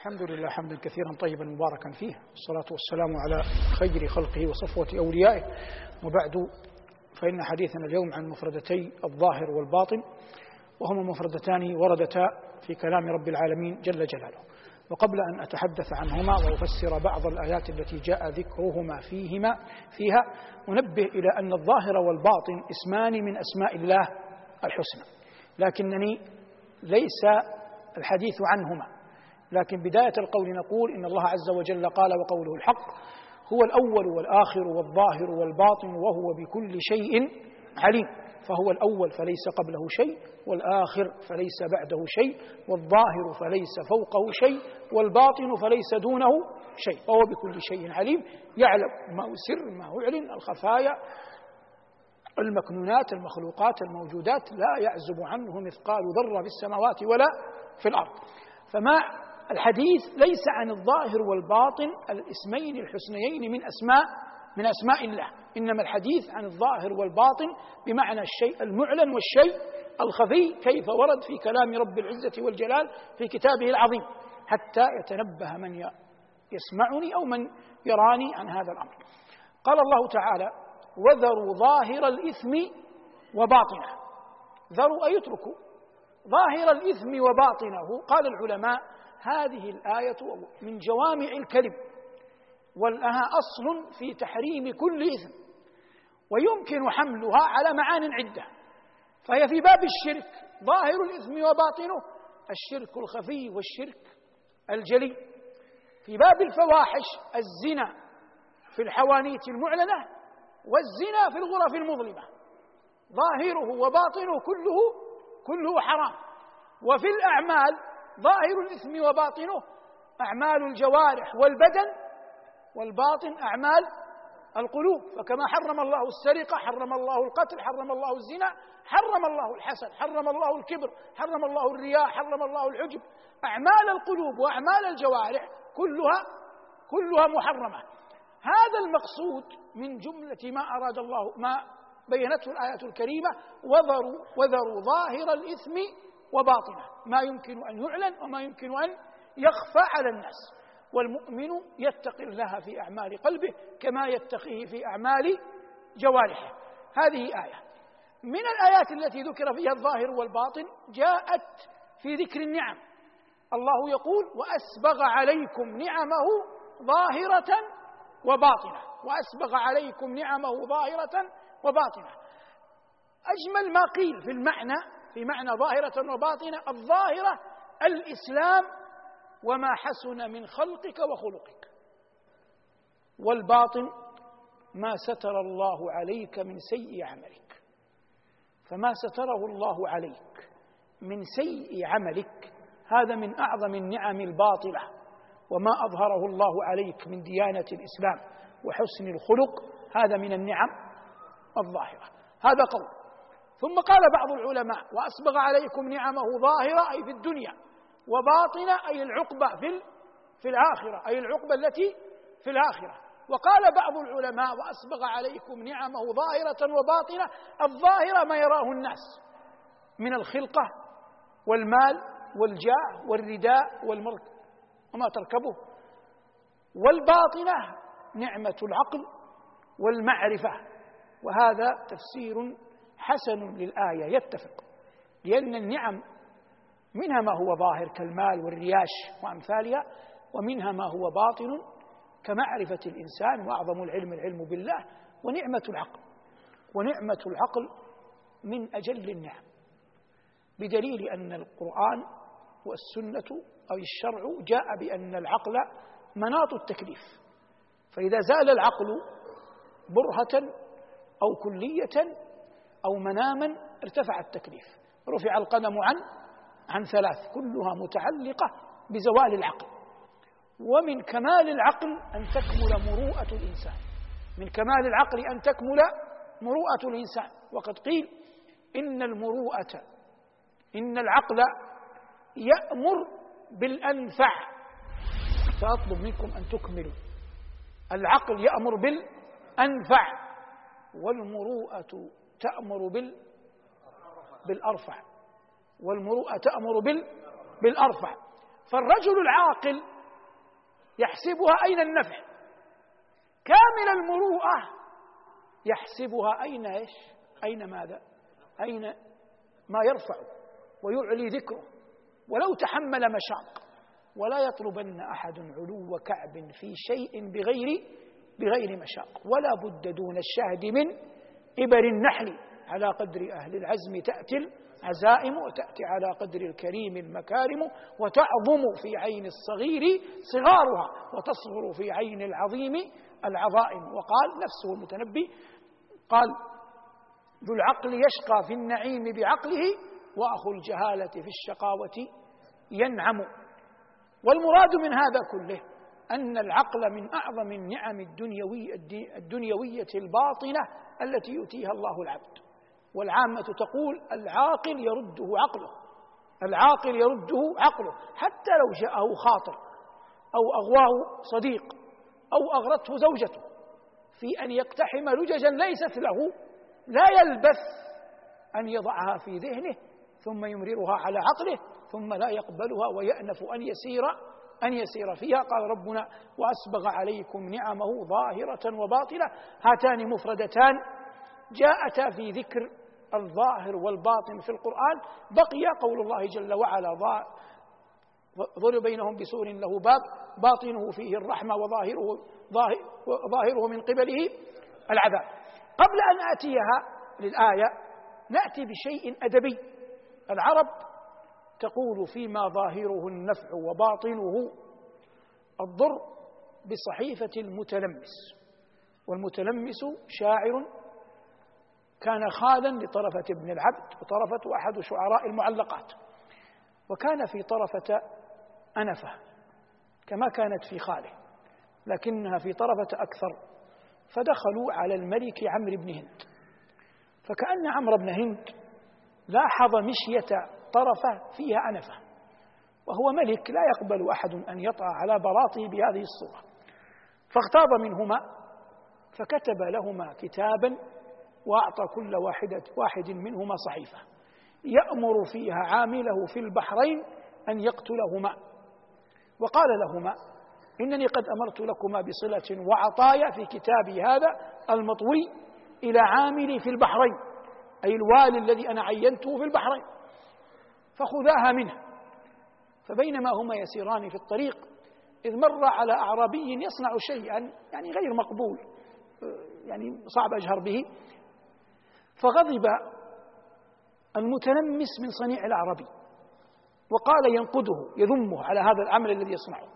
الحمد لله حمدا كثيرا طيبا مباركا فيه. والصلاة والسلام على خير خلقه وصفوة أوليائه. وبعد فإن حديثنا اليوم عن مفردتي الظاهر والباطن وهما مفردتان وردتا في كلام رب العالمين جل جلاله. وقبل أن أتحدث عنهما وأفسر بعض الآيات التي جاء ذكرهما فيهما فيها أنبه إلى أن الظاهر والباطن اسمان من أسماء الله الحسنى. لكنني ليس الحديث عنهما. لكن بداية القول نقول إن الله عز وجل قال وقوله الحق هو الأول والآخر والظاهر والباطن وهو بكل شيء عليم. فهو الأول فليس قبله شيء والآخر فليس بعده شيء والظاهر فليس فوقه شيء والباطن فليس دونه شيء. وهو بكل شيء عليم. يعلم ما سر ما أعلن الخفايا المكنونات المخلوقات الموجودات لا يعزب عنه مثقال ذرة في السماوات ولا في الأرض. فما الحديث ليس عن الظاهر والباطن الاسمين الحسنيين من اسماء من أسماء الله. إنما الحديث عن الظاهر والباطن بمعنى الشيء المعلن والشيء الخفي كيف ورد في كلام رب العزة والجلال في كتابه العظيم. حتى يتنبه من يسمعني أو من يراني عن هذا الأمر. قال الله تعالى وذروا ظاهر الإثم وباطنه. ذروا أي اتركوا. ظاهر الإثم وباطنه. قال العلماء هذه الآية من جوامع الكلم ولها أصل في تحريم كل إثم ويمكن حملها على معان عدة فهي في باب الشرك ظاهر الإثم وباطنه الشرك الخفي والشرك الجلي. في باب الفواحش الزنا في الحوانيت المعلنة والزنا في الغرف المظلمة ظاهره وباطنه كله كله حرام. وفي الأعمال ظاهر الإثم وباطنه أعمال الجوارح والبدن والباطن أعمال القلوب. فكما حرم الله السرقة حرم الله القتل حرم الله الزنا حرم الله الحسد حرم الله الكبر حرم الله الرياء حرم الله العجب. أعمال القلوب وأعمال الجوارح كلها كلها محرمة. هذا المقصود من جملة ما أراد الله ما بينته الآية الكريمة وذروا وذروا ظاهر الإثم وباطنة. ما يمكن أن يعلن وما يمكن أن يخفى على الناس. والمؤمن يتقي الله في أعمال قلبه كما يتقيه في أعمال جوارحه. هذه آية. من الآيات التي ذكر فيها الظاهر والباطن جاءت في ذكر النعم. الله يقول وأسبغ عليكم نعمه ظاهرة وباطنة. وأسبغ عليكم نعمه ظاهرة وباطنة. أجمل ما قيل في المعنى في معنى ظاهرة وباطنة الظاهرة الإسلام وما حسن من خلقك وخلقك. والباطن ما ستر الله عليك من سيء عملك. فما ستره الله عليك من سيء عملك هذا من أعظم النعم الباطلة. وما أظهره الله عليك من ديانة الإسلام وحسن الخلق هذا من النعم الظاهرة. هذا قول. ثم قال بعض العلماء وأسبغ عليكم نعمه ظاهرة أي في الدنيا وباطنة أي العقبة في في الآخرة أي العقبة التي في الآخرة. وقال بعض العلماء وأسبغ عليكم نعمه ظاهرة وباطنة الظاهرة ما يراه الناس من الخلقة والمال والجاه والرداء والمرك وما تركبه. والباطنة نعمة العقل والمعرفة وهذا تفسير حسن للآية يتفق. لأن النعم منها ما هو ظاهر كالمال والرياش وأمثالها ومنها ما هو باطن كمعرفة الإنسان وأعظم العلم العلم بالله ونعمة العقل. ونعمة العقل من أجل النعم. بدليل أن القرآن والسنة أو الشرع جاء بأن العقل مناط التكليف. فإذا زال العقل برهة أو كلية أو مناما ارتفع التكليف. رفع القلم عن عن ثلاث كلها متعلقة بزوال العقل. ومن كمال العقل أن تكمل مروءة الإنسان. من كمال العقل أن تكمل مروءة الإنسان. وقد قيل إن المروءة إن العقل يأمر بالأنفع. سأطلب منكم أن تكملوا. العقل يأمر بالأنفع. والمروءة تأمر بال بالأرفع والمروءة تأمر بال بالأرفع. فالرجل العاقل يحسبها أين النفع؟ كامل المروءة يحسبها أين إيش؟ أين ماذا؟ أين ما يرفع ويعلي ذكره. ولو تحمل مشاق ولا يطلبن أحد علو كعب في شيء بغير بغير مشاق. ولا بد دون الشهد من إبر النحل على قدر أهل العزم تأتي العزائم وتأتي على قدر الكريم المكارم وتعظم في عين الصغير صغارها وتصغر في عين العظيم العظائم. وقال نفسه المتنبي قال ذو العقل يشقى في النعيم بعقله وأخو الجهالة في الشقاوة ينعم. والمراد من هذا كله أن العقل من أعظم النعم الدنيوية, الدنيوية الباطنة التي يؤتيها الله العبد. والعامة تقول العاقل يرده عقله. العاقل يرده عقله. حتى لو جاءه خاطر أو أغواه صديق أو أغرته زوجته في أن يقتحم لججا ليست له. لا يلبث أن يضعها في ذهنه ثم يمررها على عقله ثم لا يقبلها ويأنف أن يسير أن يسير فيها. قال ربنا وأسبغ عليكم نعمه ظاهرة وباطنة. هاتان مفردتان جاءتا في ذكر الظاهر والباطن في القرآن. بقي قول الله جل وعلا ضرب بينهم بسور له باب باطنه فيه الرحمة وظاهره ظاهره من قبله العذاب. قبل أن آتيها للآية نأتي بشيء أدبي. العرب تقول فيما ظاهره النفع وباطنه الضر بصحيفة المتلمس. والمتلمس شاعر كان خالا لطرفة ابن العبد وطرفة أحد شعراء المعلقات. وكان في طرفة أنفة كما كانت في خاله لكنها في طرفة أكثر فدخلوا على الملك عمرو بن هند. فكأن عمرو بن هند لاحظ مشية طرفة فيها أنفة. وهو ملك لا يقبل أحد أن يطأ على بلاطه بهذه الصورة. فاغتاظ منهما فكتب لهما كتابا وأعطى كل واحدة واحد منهما صحيفة. يأمر فيها عامله في البحرين أن يقتلهما. وقال لهما إنني قد أمرت لكما بصلة وعطايا في كتابي هذا المطوي إلى عاملي في البحرين أي الوالي الذي أنا عينته في البحرين. فخذاها منه. فبينما هما يسيران في الطريق إذ مر على أعرابي يصنع شيئا يعني غير مقبول يعني صعب أجهر به. فغضب المتلمس من صنيع الأعرابي وقال ينقده يذمه على هذا العمل الذي يصنعه.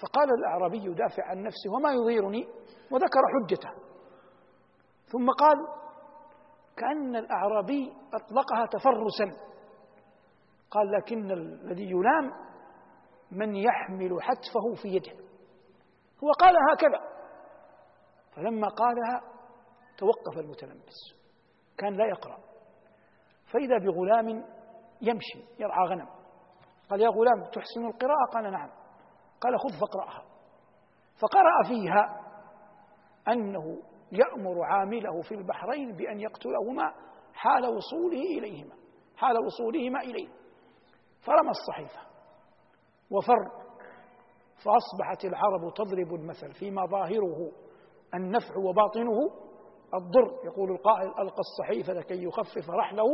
فقال الأعرابي يدافع عن نفسه وما يضيرني وذكر حجته. ثم قال كأن الأعرابي أطلقها تفرسا. قال لكن الذي يلام من يحمل حتفه في يده. هو قال هكذا. فلما قالها توقف المتلمس. كان لا يقرأ. فإذا بغلام يمشي يرعى غنم. قال يا غلام تحسن القراءة؟ قال نعم. قال خذ فاقرأها. فقرأ فيها أنه يأمر عامله في البحرين بأن يقتلهما حال وصوله إليهما حال وصولهما إليه. فرمى الصحيفة. وفر فأصبحت العرب تضرب المثل فيما ظاهره النفع وباطنه الضر. يقول القائل ألقى الصحيفة كي يخفف رحله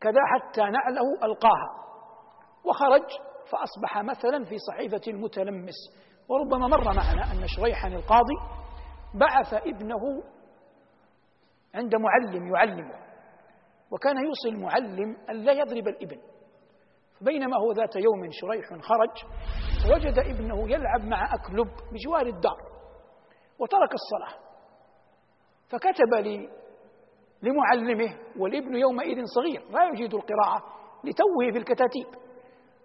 كذا حتى نعله ألقاها. وخرج فأصبح مثلا في صحيفة المتلمس. وربما مر معنا أن شريحا القاضي بعث ابنه عند معلم يعلمه. وكان يوصي المعلم أن لا يضرب الابن بينما هو ذات يوم شريح خرج وجد ابنه يلعب مع أكلب بجوار الدار وترك الصلاة. فكتب لي لمعلمه والابن يومئذ صغير لا يجيد القراءة لتوه في الكتاتيب.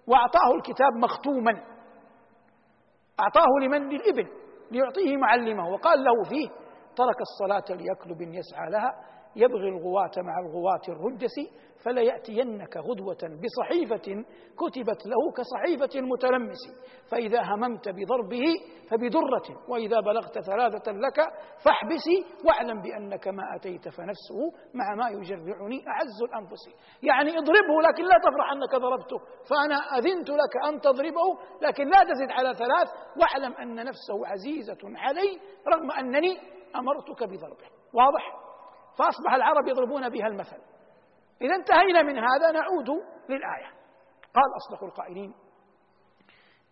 وأعطاه الكتاب مختوما. أعطاه لمن؟ للابن ليعطيه معلمه. وقال له فيه ترك الصلاة ليكلب يسعى لها. يبغي الغواة مع الغواة الرجس فليأتينك غدوة بصحيفة كتبت له كصحيفة المتلمس. فإذا هممت بضربه فبدرة وإذا بلغت ثلاثة لك فاحبسي واعلم بأنك ما أتيت فنفسه مع ما يجرعني أعز الأنفس. يعني اضربه لكن لا تفرح أنك ضربته. فأنا أذنت لك أن تضربه لكن لا تزد على ثلاث واعلم أن نفسه عزيزة علي رغم أنني أمرتك بضربه. واضح؟ فأصبح العرب يضربون بها المثل. إذا انتهينا من هذا نعود للآية. قال أصدق القائلين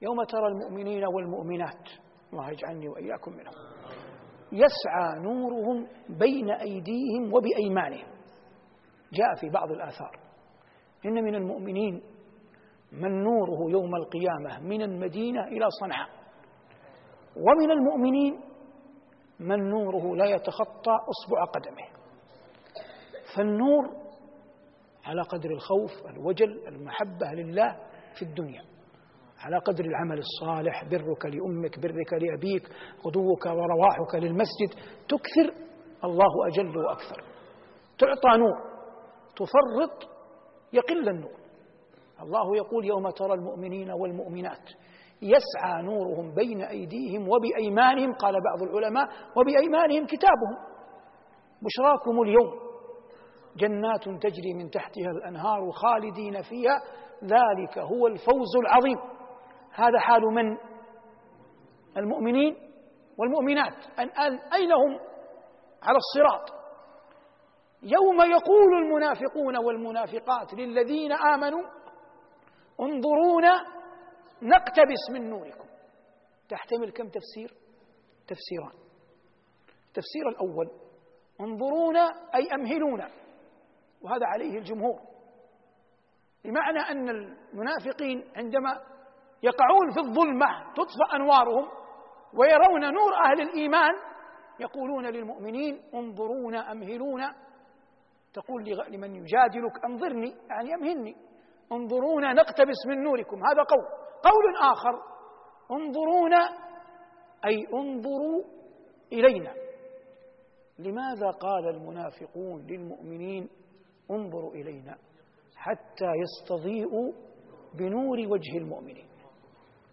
يوم ترى المؤمنين والمؤمنات الله يجعلني وإياكم منهم يسعى نورهم بين أيديهم وبأيمانهم. جاء في بعض الآثار إن من المؤمنين من نوره يوم القيامة من المدينة إلى صنعاء ومن المؤمنين من نوره لا يتخطى أصبع قدمه. فالنور على قدر الخوف الوجل المحبة لله في الدنيا. على قدر العمل الصالح برك لأمك برك لأبيك غدوك ورواحك للمسجد تكثر الله أجل وأكثر. تعطى نور تفرط يقل النور. الله يقول يوم ترى المؤمنين والمؤمنات يسعى نورهم بين أيديهم وبأيمانهم قال بعض العلماء وبأيمانهم كتابهم. بشراكم اليوم. جنات تجري من تحتها الأنهار خالدين فيها ذلك هو الفوز العظيم. هذا حال من؟ المؤمنين والمؤمنات. أن أين هم؟ على الصراط. يوم يقول المنافقون والمنافقات للذين آمنوا انظرونا نقتبس من نوركم. تحتمل كم تفسير؟ تفسيران. التفسير الأول انظرونا أي أمهلونا. وهذا عليه الجمهور. بمعنى أن المنافقين عندما يقعون في الظلمة تطفأ أنوارهم ويرون نور أهل الإيمان يقولون للمؤمنين انظرونا أمهلونا. تقول لمن يجادلك أنظرني يعني أمهلني. انظرونا نقتبس من نوركم. هذا قول. قول آخر. انظرونا أي انظروا إلينا. لماذا قال المنافقون للمؤمنين انظروا إلينا حتى يستضيئوا بنور وجه المؤمنين.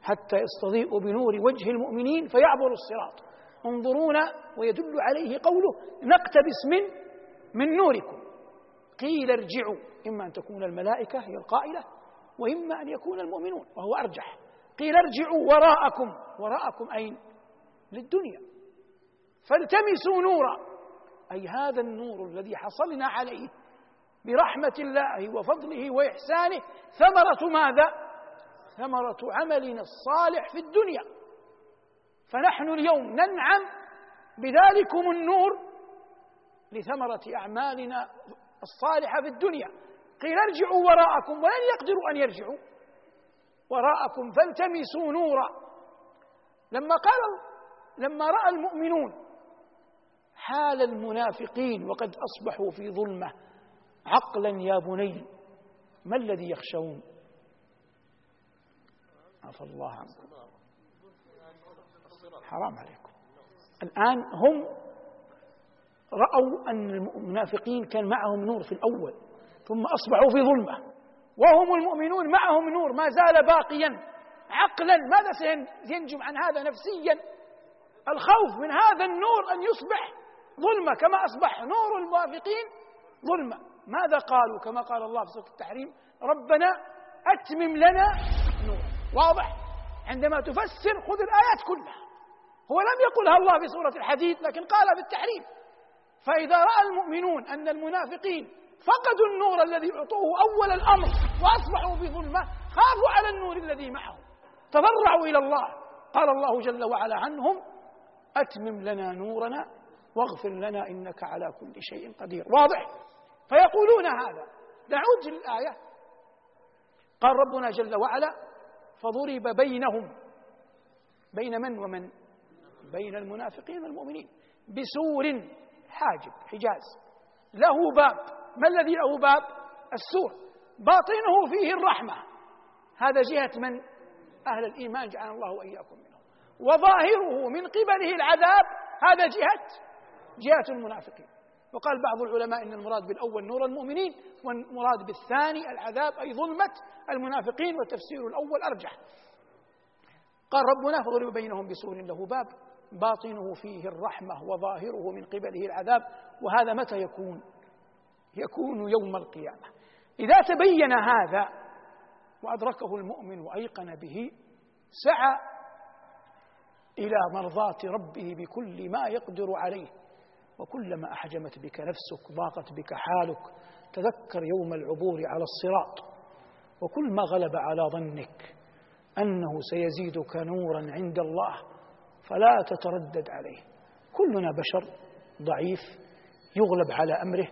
حتى يستضيئوا بنور وجه المؤمنين فيعبروا الصراط. انظرونا ويدل عليه قوله نقتبس من من نوركم. قيل ارجعوا إما أن تكون الملائكة هي القائلة وإما أن يكون المؤمنون وهو أرجح. قيل ارجعوا وراءكم وراءكم أين؟ للدنيا. فالتمسوا نورا. أي هذا النور الذي حصلنا عليه برحمة الله وفضله وإحسانه. ثمرة ماذا؟ ثمرة عملنا الصالح في الدنيا. فنحن اليوم ننعم بذلكم النور لثمرة أعمالنا الصالحة في الدنيا. قيل ارجعوا وراءكم ولن يقدروا أن يرجعوا. وراءكم فالتمسوا نورا. لما قال لما رأى المؤمنون حال المنافقين وقد أصبحوا في ظلمة عقلا يا بني ما الذي يخشون؟ عفى الله عنكم. حرام عليكم. الآن هم رأوا أن المنافقين كان معهم نور في الأول ثم أصبحوا في ظلمة. وهم المؤمنون معهم نور ما زال باقيا. عقلا ماذا سينجم عن هذا نفسيا؟ الخوف من هذا النور أن يصبح ظلمة كما أصبح نور الموافقين ظلمة. ماذا قالوا؟ كما قال الله في سورة التحريم ربنا أتمم لنا نور واضح؟ عندما تفسر خذ الآيات كلها. هو لم يقلها الله في سورة الحديد لكن قالها بالتحريم فإذا رأى المؤمنون أن المنافقين فقدوا النور الذي أعطوه أول الأمر وأصبحوا في ظلمة خافوا على النور الذي معهم. تضرعوا إلى الله. قال الله جل وعلا عنهم أتمم لنا نورنا واغفر لنا إنك على كل شيء قدير. واضح؟ فيقولون هذا. نعود للآية. قال ربنا جل وعلا فضرب بينهم بين من ومن؟ بين المنافقين والمؤمنين. بسور حاجب حجاز. له باب. ما الذي له باب؟ السور. باطنه فيه الرحمة. هذا جهة من؟ أهل الإيمان. جعل الله وإياكم منهم. وظاهره من قبله العذاب. هذا جهة؟ جهة المنافقين. وقال بعض العلماء إن المراد بالأول نور المؤمنين والمراد بالثاني العذاب أي ظلمة المنافقين والتفسير الأول أرجح. قال ربنا فضرب بينهم بسور له باب باطنه فيه الرحمة وظاهره من قبله العذاب وهذا متى يكون؟ يكون يوم القيامة. إذا تبين هذا وأدركه المؤمن وأيقن به سعى إلى مرضاة ربه بكل ما يقدر عليه. وكلما أحجمت بك نفسك ضاقت بك حالك تذكر يوم العبور على الصراط. وكل ما غلب على ظنك أنه سيزيدك نورا عند الله فلا تتردد عليه. كلنا بشر ضعيف يغلب على أمره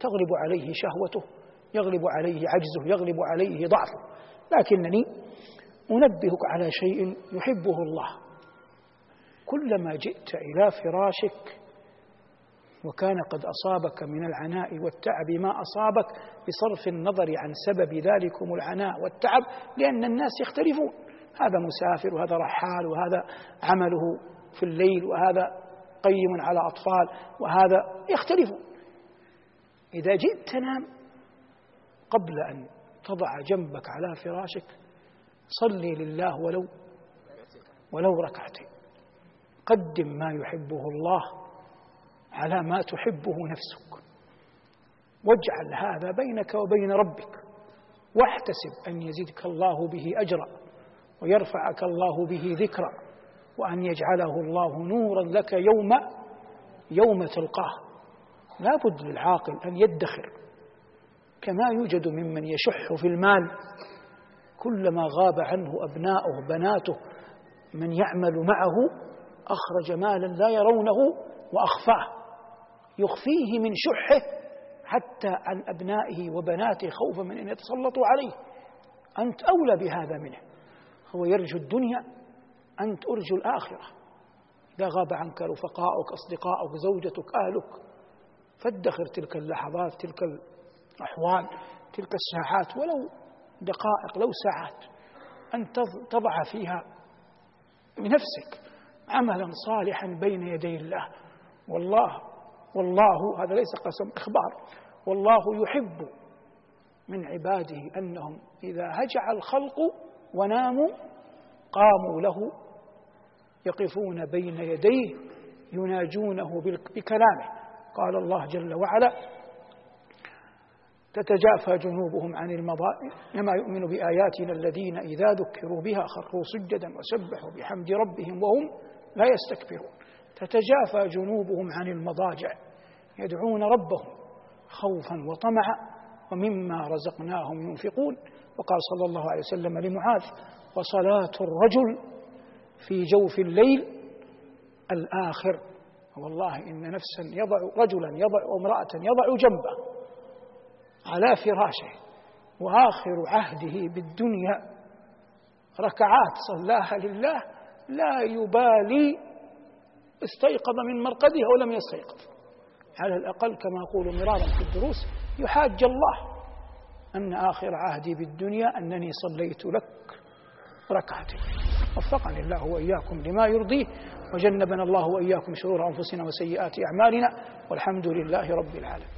تغلب عليه شهوته يغلب عليه عجزه يغلب عليه ضعفه. لكنني أنبهك على شيء يحبه الله. كلما جئت إلى فراشك وكان قد أصابك من العناء والتعب. ما أصابك بصرف النظر عن سبب ذلكم العناء والتعب؟ لأن الناس يختلفون. هذا مسافر وهذا رحال وهذا عمله في الليل وهذا قيم على أطفال وهذا يختلفون. إذا جئت تنام قبل أن تضع جنبك على فراشك صلي لله ولو ولو ركعتين. قدم ما يحبه الله. على ما تحبه نفسك. واجعل هذا بينك وبين ربك واحتسب أن يزيدك الله به أجرا ويرفعك الله به ذكرا وأن يجعله الله نورا لك يوم يوم تلقاه. لا بد للعاقل أن يدخر كما يوجد ممن يشح في المال. كلما غاب عنه أبناؤه بناته من يعمل معه أخرج مالا لا يرونه وأخفاه. يخفيه من شحه حتى عن أبنائه وبناته خوفا من أن يتسلطوا عليه. أنت أولى بهذا منه. هو يرجو الدنيا أنت أرجو الآخرة. إذا غاب عنك رفقاؤك أصدقاؤك زوجتك أهلك. فادخر تلك اللحظات تلك الأحوال تلك الساعات ولو دقائق لو ساعات أن تضع فيها بنفسك عملا صالحا بين يدي الله. والله والله هذا ليس قسم إخبار والله يحب من عباده أنهم إذا هجع الخلق وناموا قاموا له يقفون بين يديه يناجونه بكلامه. قال الله جل وعلا تتجافى جنوبهم عن المضائع كما يؤمن بآياتنا الذين إذا ذكروا بها خروا سجدا وسبحوا بحمد ربهم وهم لا يستكبرون. تتجافى جنوبهم عن المضاجع يدعون ربهم خوفا وطمعا ومما رزقناهم ينفقون. وقال صلى الله عليه وسلم لمعاذ وصلاة الرجل في جوف الليل الآخر. والله إن نفسا يضع رجلا يضع امرأة يضع جنبه على فراشه وآخر عهده بالدنيا. ركعات صلاها لله لا يبالي استيقظ من مرقده أو لم يستيقظ. على الأقل كما أقول مرارا في الدروس يحاج الله أن آخر عهدي بالدنيا أنني صليت لك ركعتين وفقني الله وإياكم لما يرضيه وجنبنا الله وإياكم شرور أنفسنا وسيئات أعمالنا والحمد لله رب العالمين.